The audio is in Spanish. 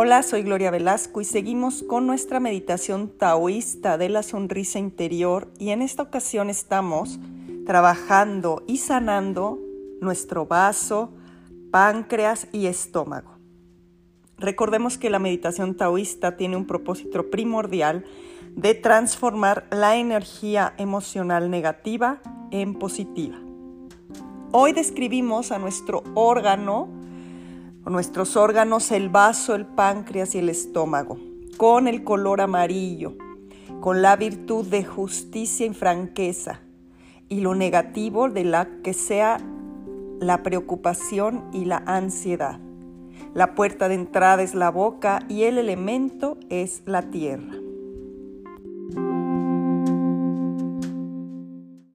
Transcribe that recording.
Hola, soy Gloria Velasco y seguimos con nuestra meditación taoísta de la sonrisa interior y en esta ocasión estamos trabajando y sanando nuestro vaso, páncreas y estómago. Recordemos que la meditación taoísta tiene un propósito primordial de transformar la energía emocional negativa en positiva. Hoy describimos a nuestro órgano nuestros órganos, el vaso, el páncreas y el estómago, con el color amarillo, con la virtud de justicia y franqueza, y lo negativo de la que sea la preocupación y la ansiedad. La puerta de entrada es la boca y el elemento es la tierra.